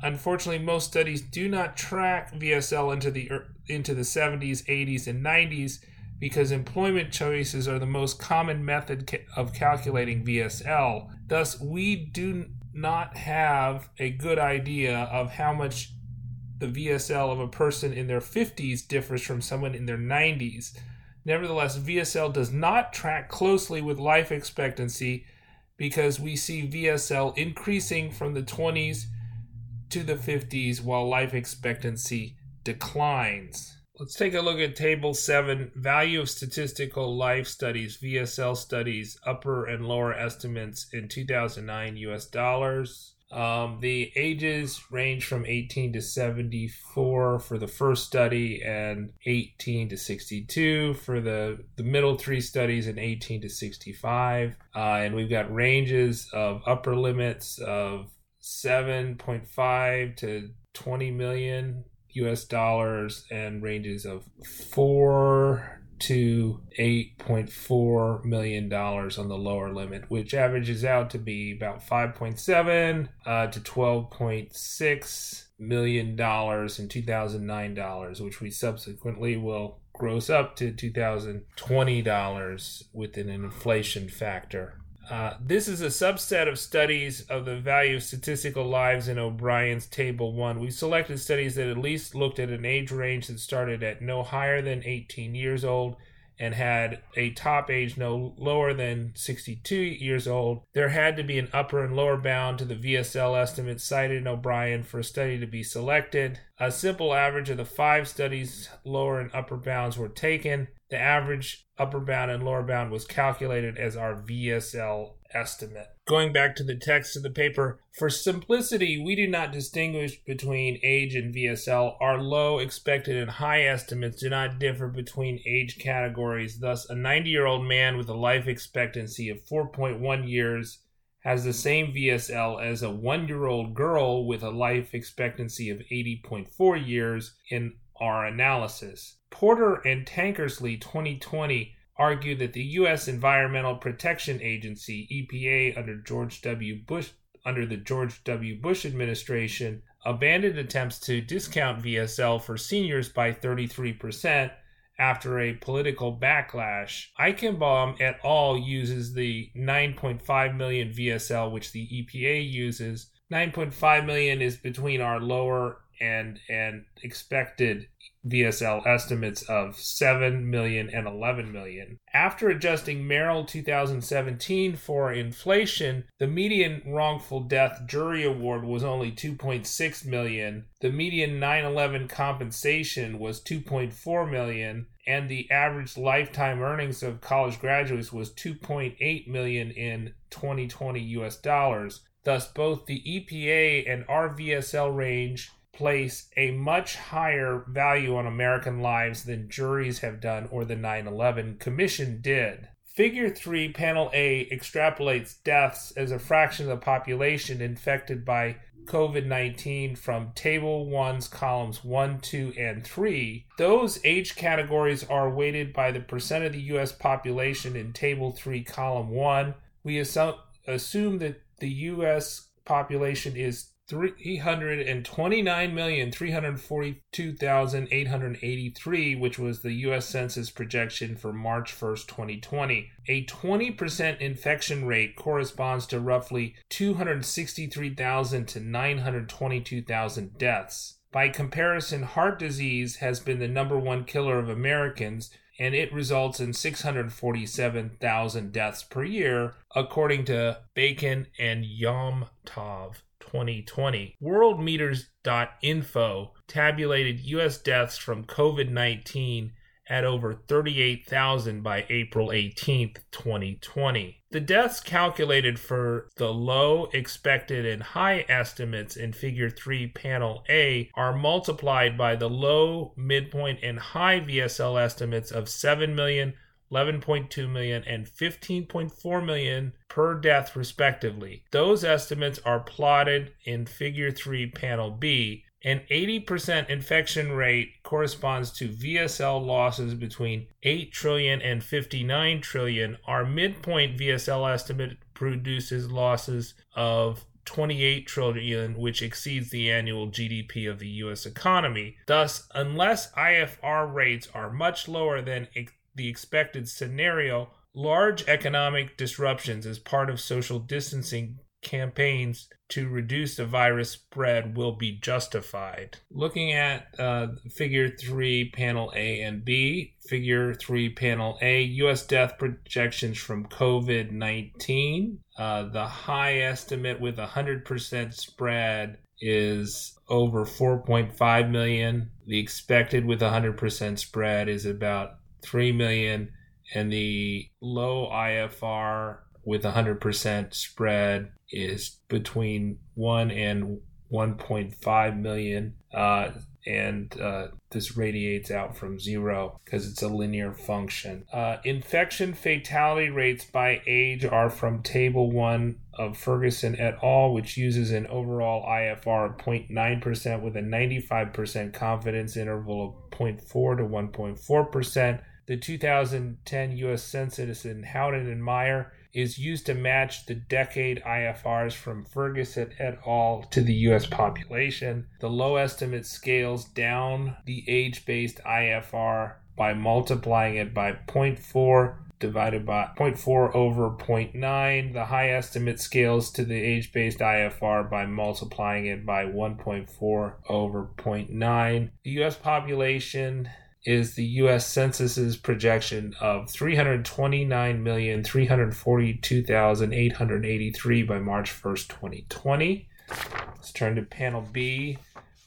Unfortunately, most studies do not track VSL into the er, into the 70s, 80s, and 90s because employment choices are the most common method of calculating VSL. Thus, we do not have a good idea of how much the VSL of a person in their 50s differs from someone in their 90s. Nevertheless, VSL does not track closely with life expectancy because we see VSL increasing from the 20s to the 50s while life expectancy declines. Let's take a look at Table 7 Value of Statistical Life Studies, VSL Studies, Upper and Lower Estimates in 2009 US dollars. Um, the ages range from 18 to 74 for the first study and 18 to 62 for the, the middle three studies and 18 to 65. Uh, and we've got ranges of upper limits of 7.5 to 20 million US dollars and ranges of 4 to 8.4 million dollars on the lower limit, which averages out to be about 5.7 uh, to 12.6 million dollars in 2009 dollars, which we subsequently will gross up to 2020 dollars with an inflation factor. Uh, this is a subset of studies of the value of statistical lives in O'Brien's Table 1. We selected studies that at least looked at an age range that started at no higher than 18 years old and had a top age no lower than 62 years old, there had to be an upper and lower bound to the VSL estimate cited in O'Brien for a study to be selected. A simple average of the five studies' lower and upper bounds were taken. The average upper bound and lower bound was calculated as our VSL estimate. Going back to the text of the paper, for simplicity, we do not distinguish between age and VSL. Our low, expected, and high estimates do not differ between age categories. Thus, a 90 year old man with a life expectancy of 4.1 years has the same VSL as a one year old girl with a life expectancy of 80.4 years in our analysis. Porter and Tankersley 2020 argue that the U.S. Environmental Protection Agency (EPA) under George W. Bush under the George W. Bush administration abandoned attempts to discount VSL for seniors by 33% after a political backlash. Eichenbaum et al. uses the 9.5 million VSL, which the EPA uses. 9.5 million is between our lower and and expected VSL estimates of 7 million and 11 million. After adjusting Merrill 2017 for inflation, the median wrongful death jury award was only 2.6 million. The median 9/11 compensation was 2.4 million and the average lifetime earnings of college graduates was 2.8 million in 2020 US dollars. Thus, both the EPA and RVSL range place a much higher value on American lives than juries have done or the 9 11 Commission did. Figure 3, Panel A, extrapolates deaths as a fraction of the population infected by COVID 19 from Table 1's columns 1, 2, and 3. Those age categories are weighted by the percent of the U.S. population in Table 3, column 1. We assume, assume that the U.S. population is 329,342,883, which was the U.S. Census projection for March 1st, 2020. A 20% infection rate corresponds to roughly 263,000 to 922,000 deaths. By comparison, heart disease has been the number one killer of Americans, and it results in 647,000 deaths per year, according to Bacon and Yom Tov. 2020. Worldometers.info tabulated U.S. deaths from COVID 19 at over 38,000 by April 18, 2020. The deaths calculated for the low, expected, and high estimates in Figure 3, Panel A are multiplied by the low, midpoint, and high VSL estimates of 7 million. 11.2 million and 15.4 million per death respectively. Those estimates are plotted in figure 3 panel B. An 80% infection rate corresponds to VSL losses between 8 trillion and 59 trillion. Our midpoint VSL estimate produces losses of 28 trillion, which exceeds the annual GDP of the US economy. Thus, unless IFR rates are much lower than the expected scenario, large economic disruptions as part of social distancing campaigns to reduce the virus spread will be justified. Looking at uh, figure 3, panel A and B, figure 3, panel A, U.S. death projections from COVID 19. Uh, the high estimate with 100% spread is over 4.5 million. The expected with 100% spread is about 3 million and the low IFR with 100% spread is between 1 and 1.5 million uh, and uh, this radiates out from zero because it's a linear function. Uh, infection fatality rates by age are from Table 1 of Ferguson et al., which uses an overall IFR of 0.9% with a 95% confidence interval of 0.4 to 1.4%. The 2010 U.S. Census in Howden and Meyer is used to match the decade IFRs from Ferguson et al. to the U.S. population. The low estimate scales down the age based IFR by multiplying it by 0.4 divided by 0.4 over 0.9. The high estimate scales to the age based IFR by multiplying it by 1.4 over 0.9. The US population is the US Census's projection of 329,342,883 by March 1st, 2020. Let's turn to panel B.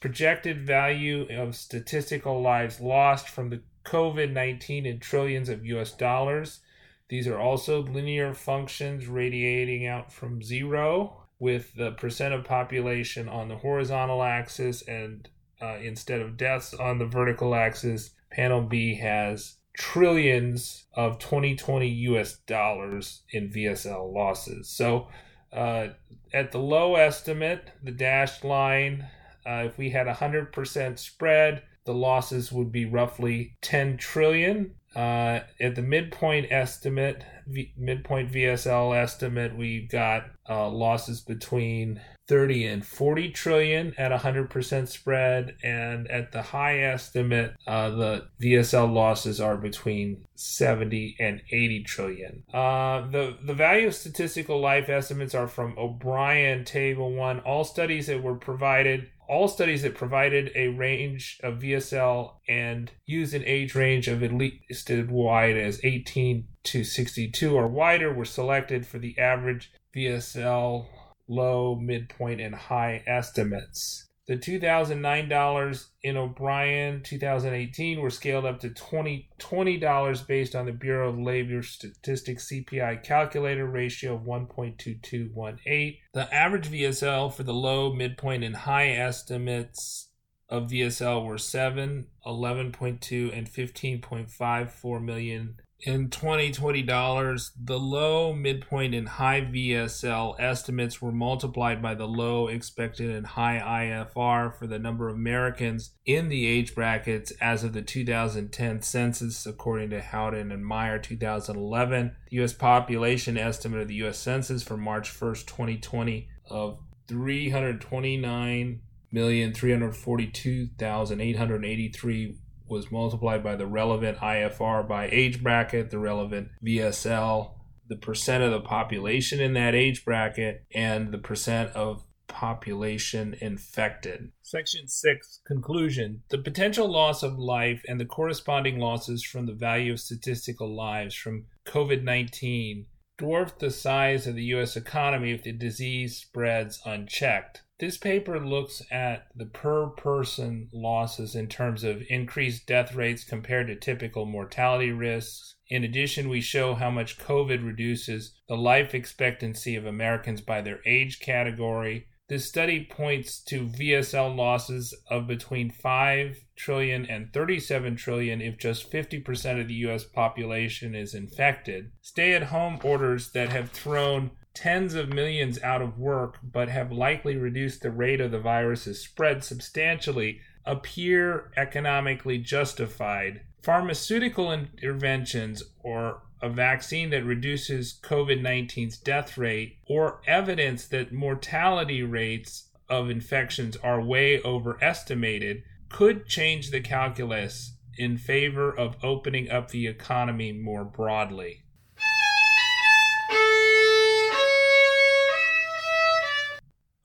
Projected value of statistical lives lost from the COVID 19 in trillions of US dollars. These are also linear functions radiating out from zero with the percent of population on the horizontal axis and uh, instead of deaths on the vertical axis Panel B has trillions of 2020 US dollars in VSL losses. So uh, at the low estimate, the dashed line, uh, if we had a 100% spread, the losses would be roughly 10 trillion. Uh, at the midpoint estimate, v- midpoint VSL estimate, we've got uh, losses between 30 and 40 trillion at 100% spread. And at the high estimate, uh, the VSL losses are between 70 and 80 trillion. Uh, the, the value of statistical life estimates are from O'Brien Table 1. All studies that were provided all studies that provided a range of VSL and used an age range of at least as wide as 18 to 62 or wider were selected for the average VSL low, midpoint, and high estimates. The 2009 dollars in O'Brien 2018 were scaled up to 20 dollars based on the Bureau of Labor Statistics CPI calculator ratio of 1.2218. The average VSL for the low, midpoint, and high estimates of VSL were 7, 11.2, and 15.54 million in 2020 dollars, the low, midpoint, and high VSL estimates were multiplied by the low expected and high IFR for the number of Americans in the age brackets as of the 2010 census, according to Howden and Meyer 2011. The U.S. population estimate of the U.S. Census for March 1st, 2020 of 329,342,883 was multiplied by the relevant IFR by age bracket, the relevant VSL, the percent of the population in that age bracket, and the percent of population infected. Section 6 Conclusion The potential loss of life and the corresponding losses from the value of statistical lives from COVID 19 dwarf the size of the U.S. economy if the disease spreads unchecked. This paper looks at the per person losses in terms of increased death rates compared to typical mortality risks. In addition, we show how much COVID reduces the life expectancy of Americans by their age category. This study points to VSL losses of between 5 trillion and 37 trillion if just 50% of the US population is infected. Stay-at-home orders that have thrown tens of millions out of work but have likely reduced the rate of the virus's spread substantially appear economically justified. Pharmaceutical interventions or a vaccine that reduces COVID 19's death rate or evidence that mortality rates of infections are way overestimated could change the calculus in favor of opening up the economy more broadly.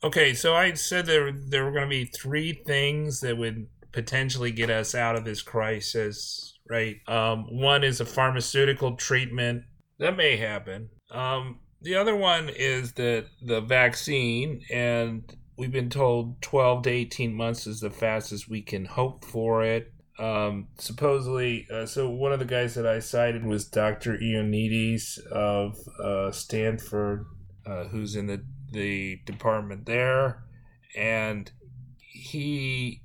Okay, so I said there there were going to be three things that would potentially get us out of this crisis, right? Um, one is a pharmaceutical treatment that may happen. Um, the other one is that the vaccine, and we've been told 12 to 18 months is the fastest we can hope for it. Um, supposedly, uh, so one of the guys that I cited was Dr. Ioannidis of uh, Stanford, uh, who's in the the department there, and he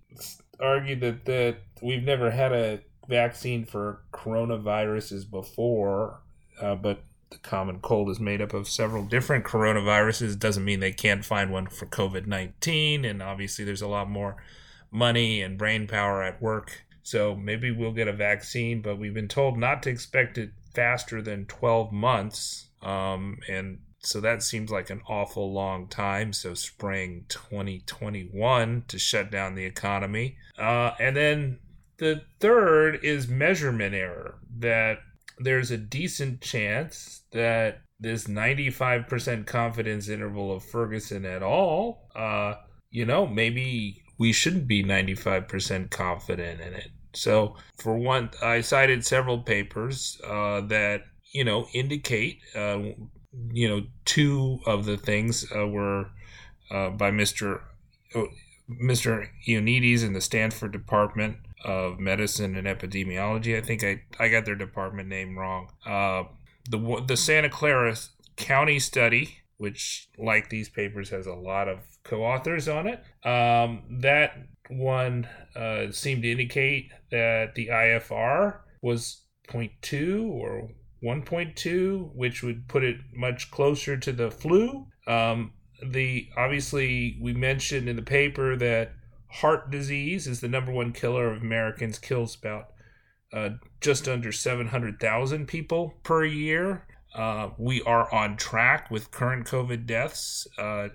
argued that that we've never had a vaccine for coronaviruses before, uh, but the common cold is made up of several different coronaviruses. Doesn't mean they can't find one for COVID 19. And obviously, there's a lot more money and brain power at work. So maybe we'll get a vaccine, but we've been told not to expect it faster than 12 months. Um, and so that seems like an awful long time. So spring 2021 to shut down the economy. Uh, and then the third is measurement error that there's a decent chance that this 95% confidence interval of Ferguson at all, uh, you know, maybe we shouldn't be 95% confident in it. So, for one, I cited several papers uh, that, you know, indicate uh, you know, two of the things uh, were uh, by Mr. Oh, Mr. Ioannidis in the Stanford Department of Medicine and Epidemiology. I think I, I got their department name wrong. Uh, the the Santa Clara County study, which like these papers has a lot of co-authors on it. Um, that one uh, seemed to indicate that the IFR was 0.2 or 1.2, which would put it much closer to the flu. Um, the obviously we mentioned in the paper that heart disease is the number one killer of Americans, kills about uh, just under 700,000 people per year. Uh, we are on track with current COVID deaths uh,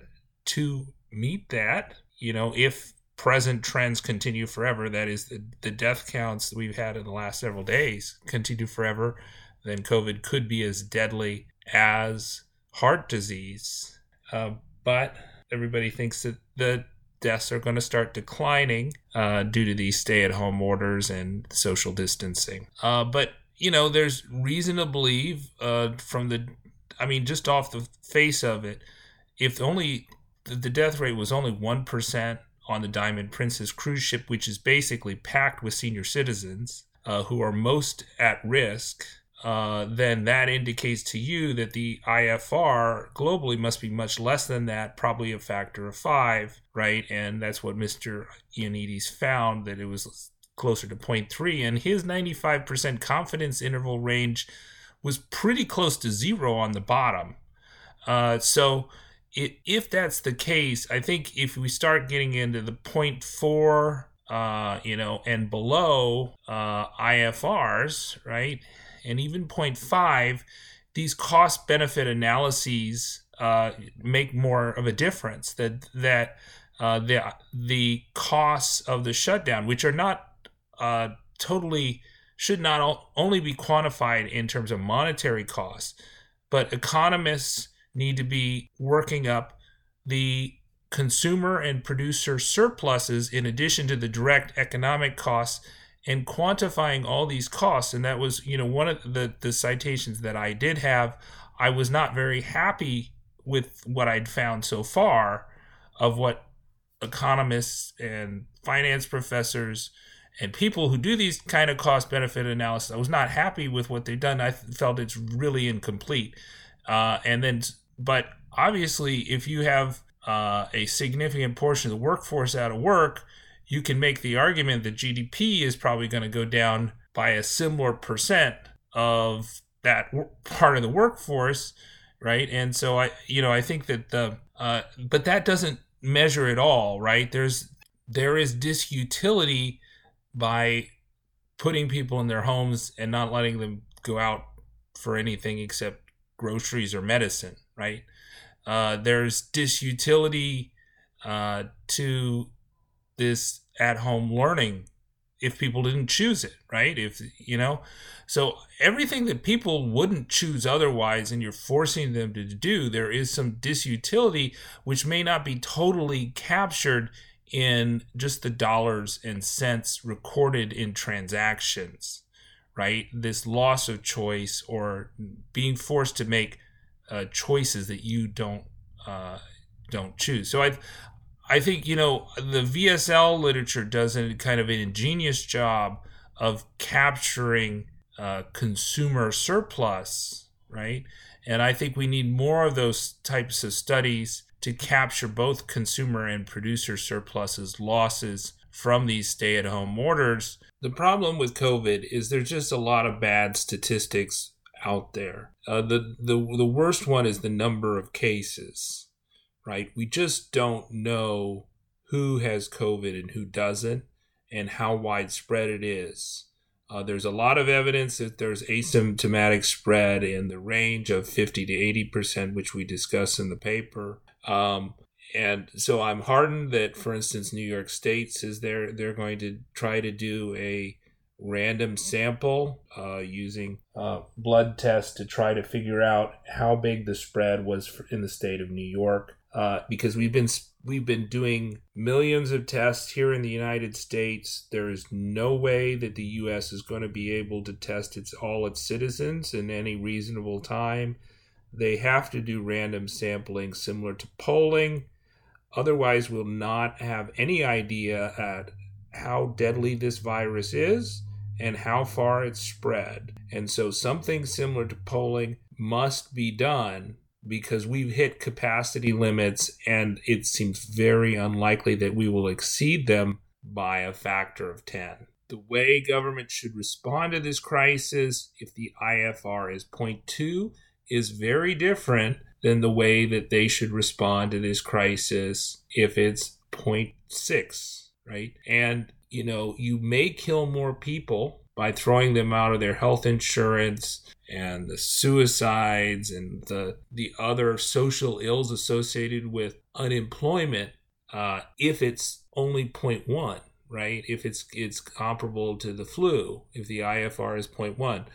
to meet that. You know, if present trends continue forever, that is, the, the death counts that we've had in the last several days continue forever, then COVID could be as deadly as heart disease. Uh, but everybody thinks that the deaths are going to start declining uh, due to these stay at home orders and social distancing. Uh, but, you know, there's reason to believe uh, from the, I mean, just off the face of it, if only the death rate was only 1% on the Diamond Princess cruise ship, which is basically packed with senior citizens uh, who are most at risk, uh, then that indicates to you that the IFR globally must be much less than that, probably a factor of five, right? And that's what Mr. Ioannidis found that it was closer to 0.3. And his 95% confidence interval range was pretty close to zero on the bottom. Uh, so it, if that's the case, I think if we start getting into the 0.4, uh, you know, and below uh, IFRs, right, and even 0.5, these cost benefit analyses uh, make more of a difference. That that uh, the the costs of the shutdown, which are not uh, totally should not only be quantified in terms of monetary costs, but economists need to be working up the consumer and producer surpluses in addition to the direct economic costs and quantifying all these costs and that was you know one of the the citations that I did have I was not very happy with what I'd found so far of what economists and finance professors and people who do these kind of cost benefit analysis, I was not happy with what they've done. I felt it's really incomplete. Uh, and then, but obviously, if you have uh, a significant portion of the workforce out of work, you can make the argument that GDP is probably going to go down by a similar percent of that part of the workforce, right? And so I, you know, I think that the, uh, but that doesn't measure it all, right? There's there is disutility by putting people in their homes and not letting them go out for anything except groceries or medicine, right? Uh, there's disutility uh, to this at home learning if people didn't choose it, right? If, you know, so everything that people wouldn't choose otherwise and you're forcing them to do, there is some disutility which may not be totally captured in just the dollars and cents recorded in transactions, right? This loss of choice or being forced to make uh, choices that you don't uh, don't choose. So I I think you know the VSL literature does a kind of an ingenious job of capturing uh, consumer surplus, right? And I think we need more of those types of studies to capture both consumer and producer surpluses losses from these stay at home orders. The problem with COVID is there's just a lot of bad statistics out there. Uh, the, the, the worst one is the number of cases, right? We just don't know who has COVID and who doesn't and how widespread it is. Uh, there's a lot of evidence that there's asymptomatic spread in the range of 50 to 80%, which we discuss in the paper. Um, and so I'm heartened that, for instance, New York State says they're they're going to try to do a random sample uh, using uh, blood tests to try to figure out how big the spread was in the state of New York. Uh, because we've been we've been doing millions of tests here in the United States. There is no way that the U.S. is going to be able to test its all its citizens in any reasonable time. They have to do random sampling similar to polling. Otherwise, we'll not have any idea at how deadly this virus is and how far it's spread. And so, something similar to polling must be done because we've hit capacity limits and it seems very unlikely that we will exceed them by a factor of 10. The way government should respond to this crisis, if the IFR is 0.2, is very different than the way that they should respond to this crisis if it's 0.6, right? And, you know, you may kill more people by throwing them out of their health insurance and the suicides and the the other social ills associated with unemployment uh, if it's only 0.1 right? If it's it's comparable to the flu if the ifr is 0.1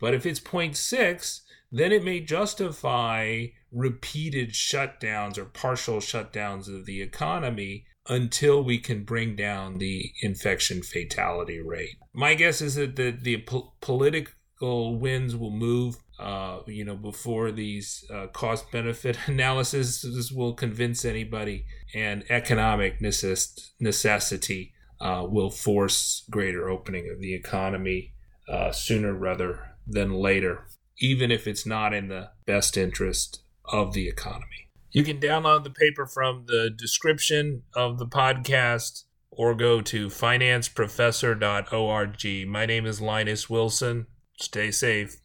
but if it's 0.6 then it may justify repeated shutdowns or partial shutdowns of the economy until we can bring down the infection fatality rate. My guess is that the, the po- political winds will move. Uh, you know, before these uh, cost benefit analyses will convince anybody, and economic necess- necessity uh, will force greater opening of the economy uh, sooner rather than later, even if it's not in the best interest of the economy. You can download the paper from the description of the podcast or go to financeprofessor.org. My name is Linus Wilson. Stay safe.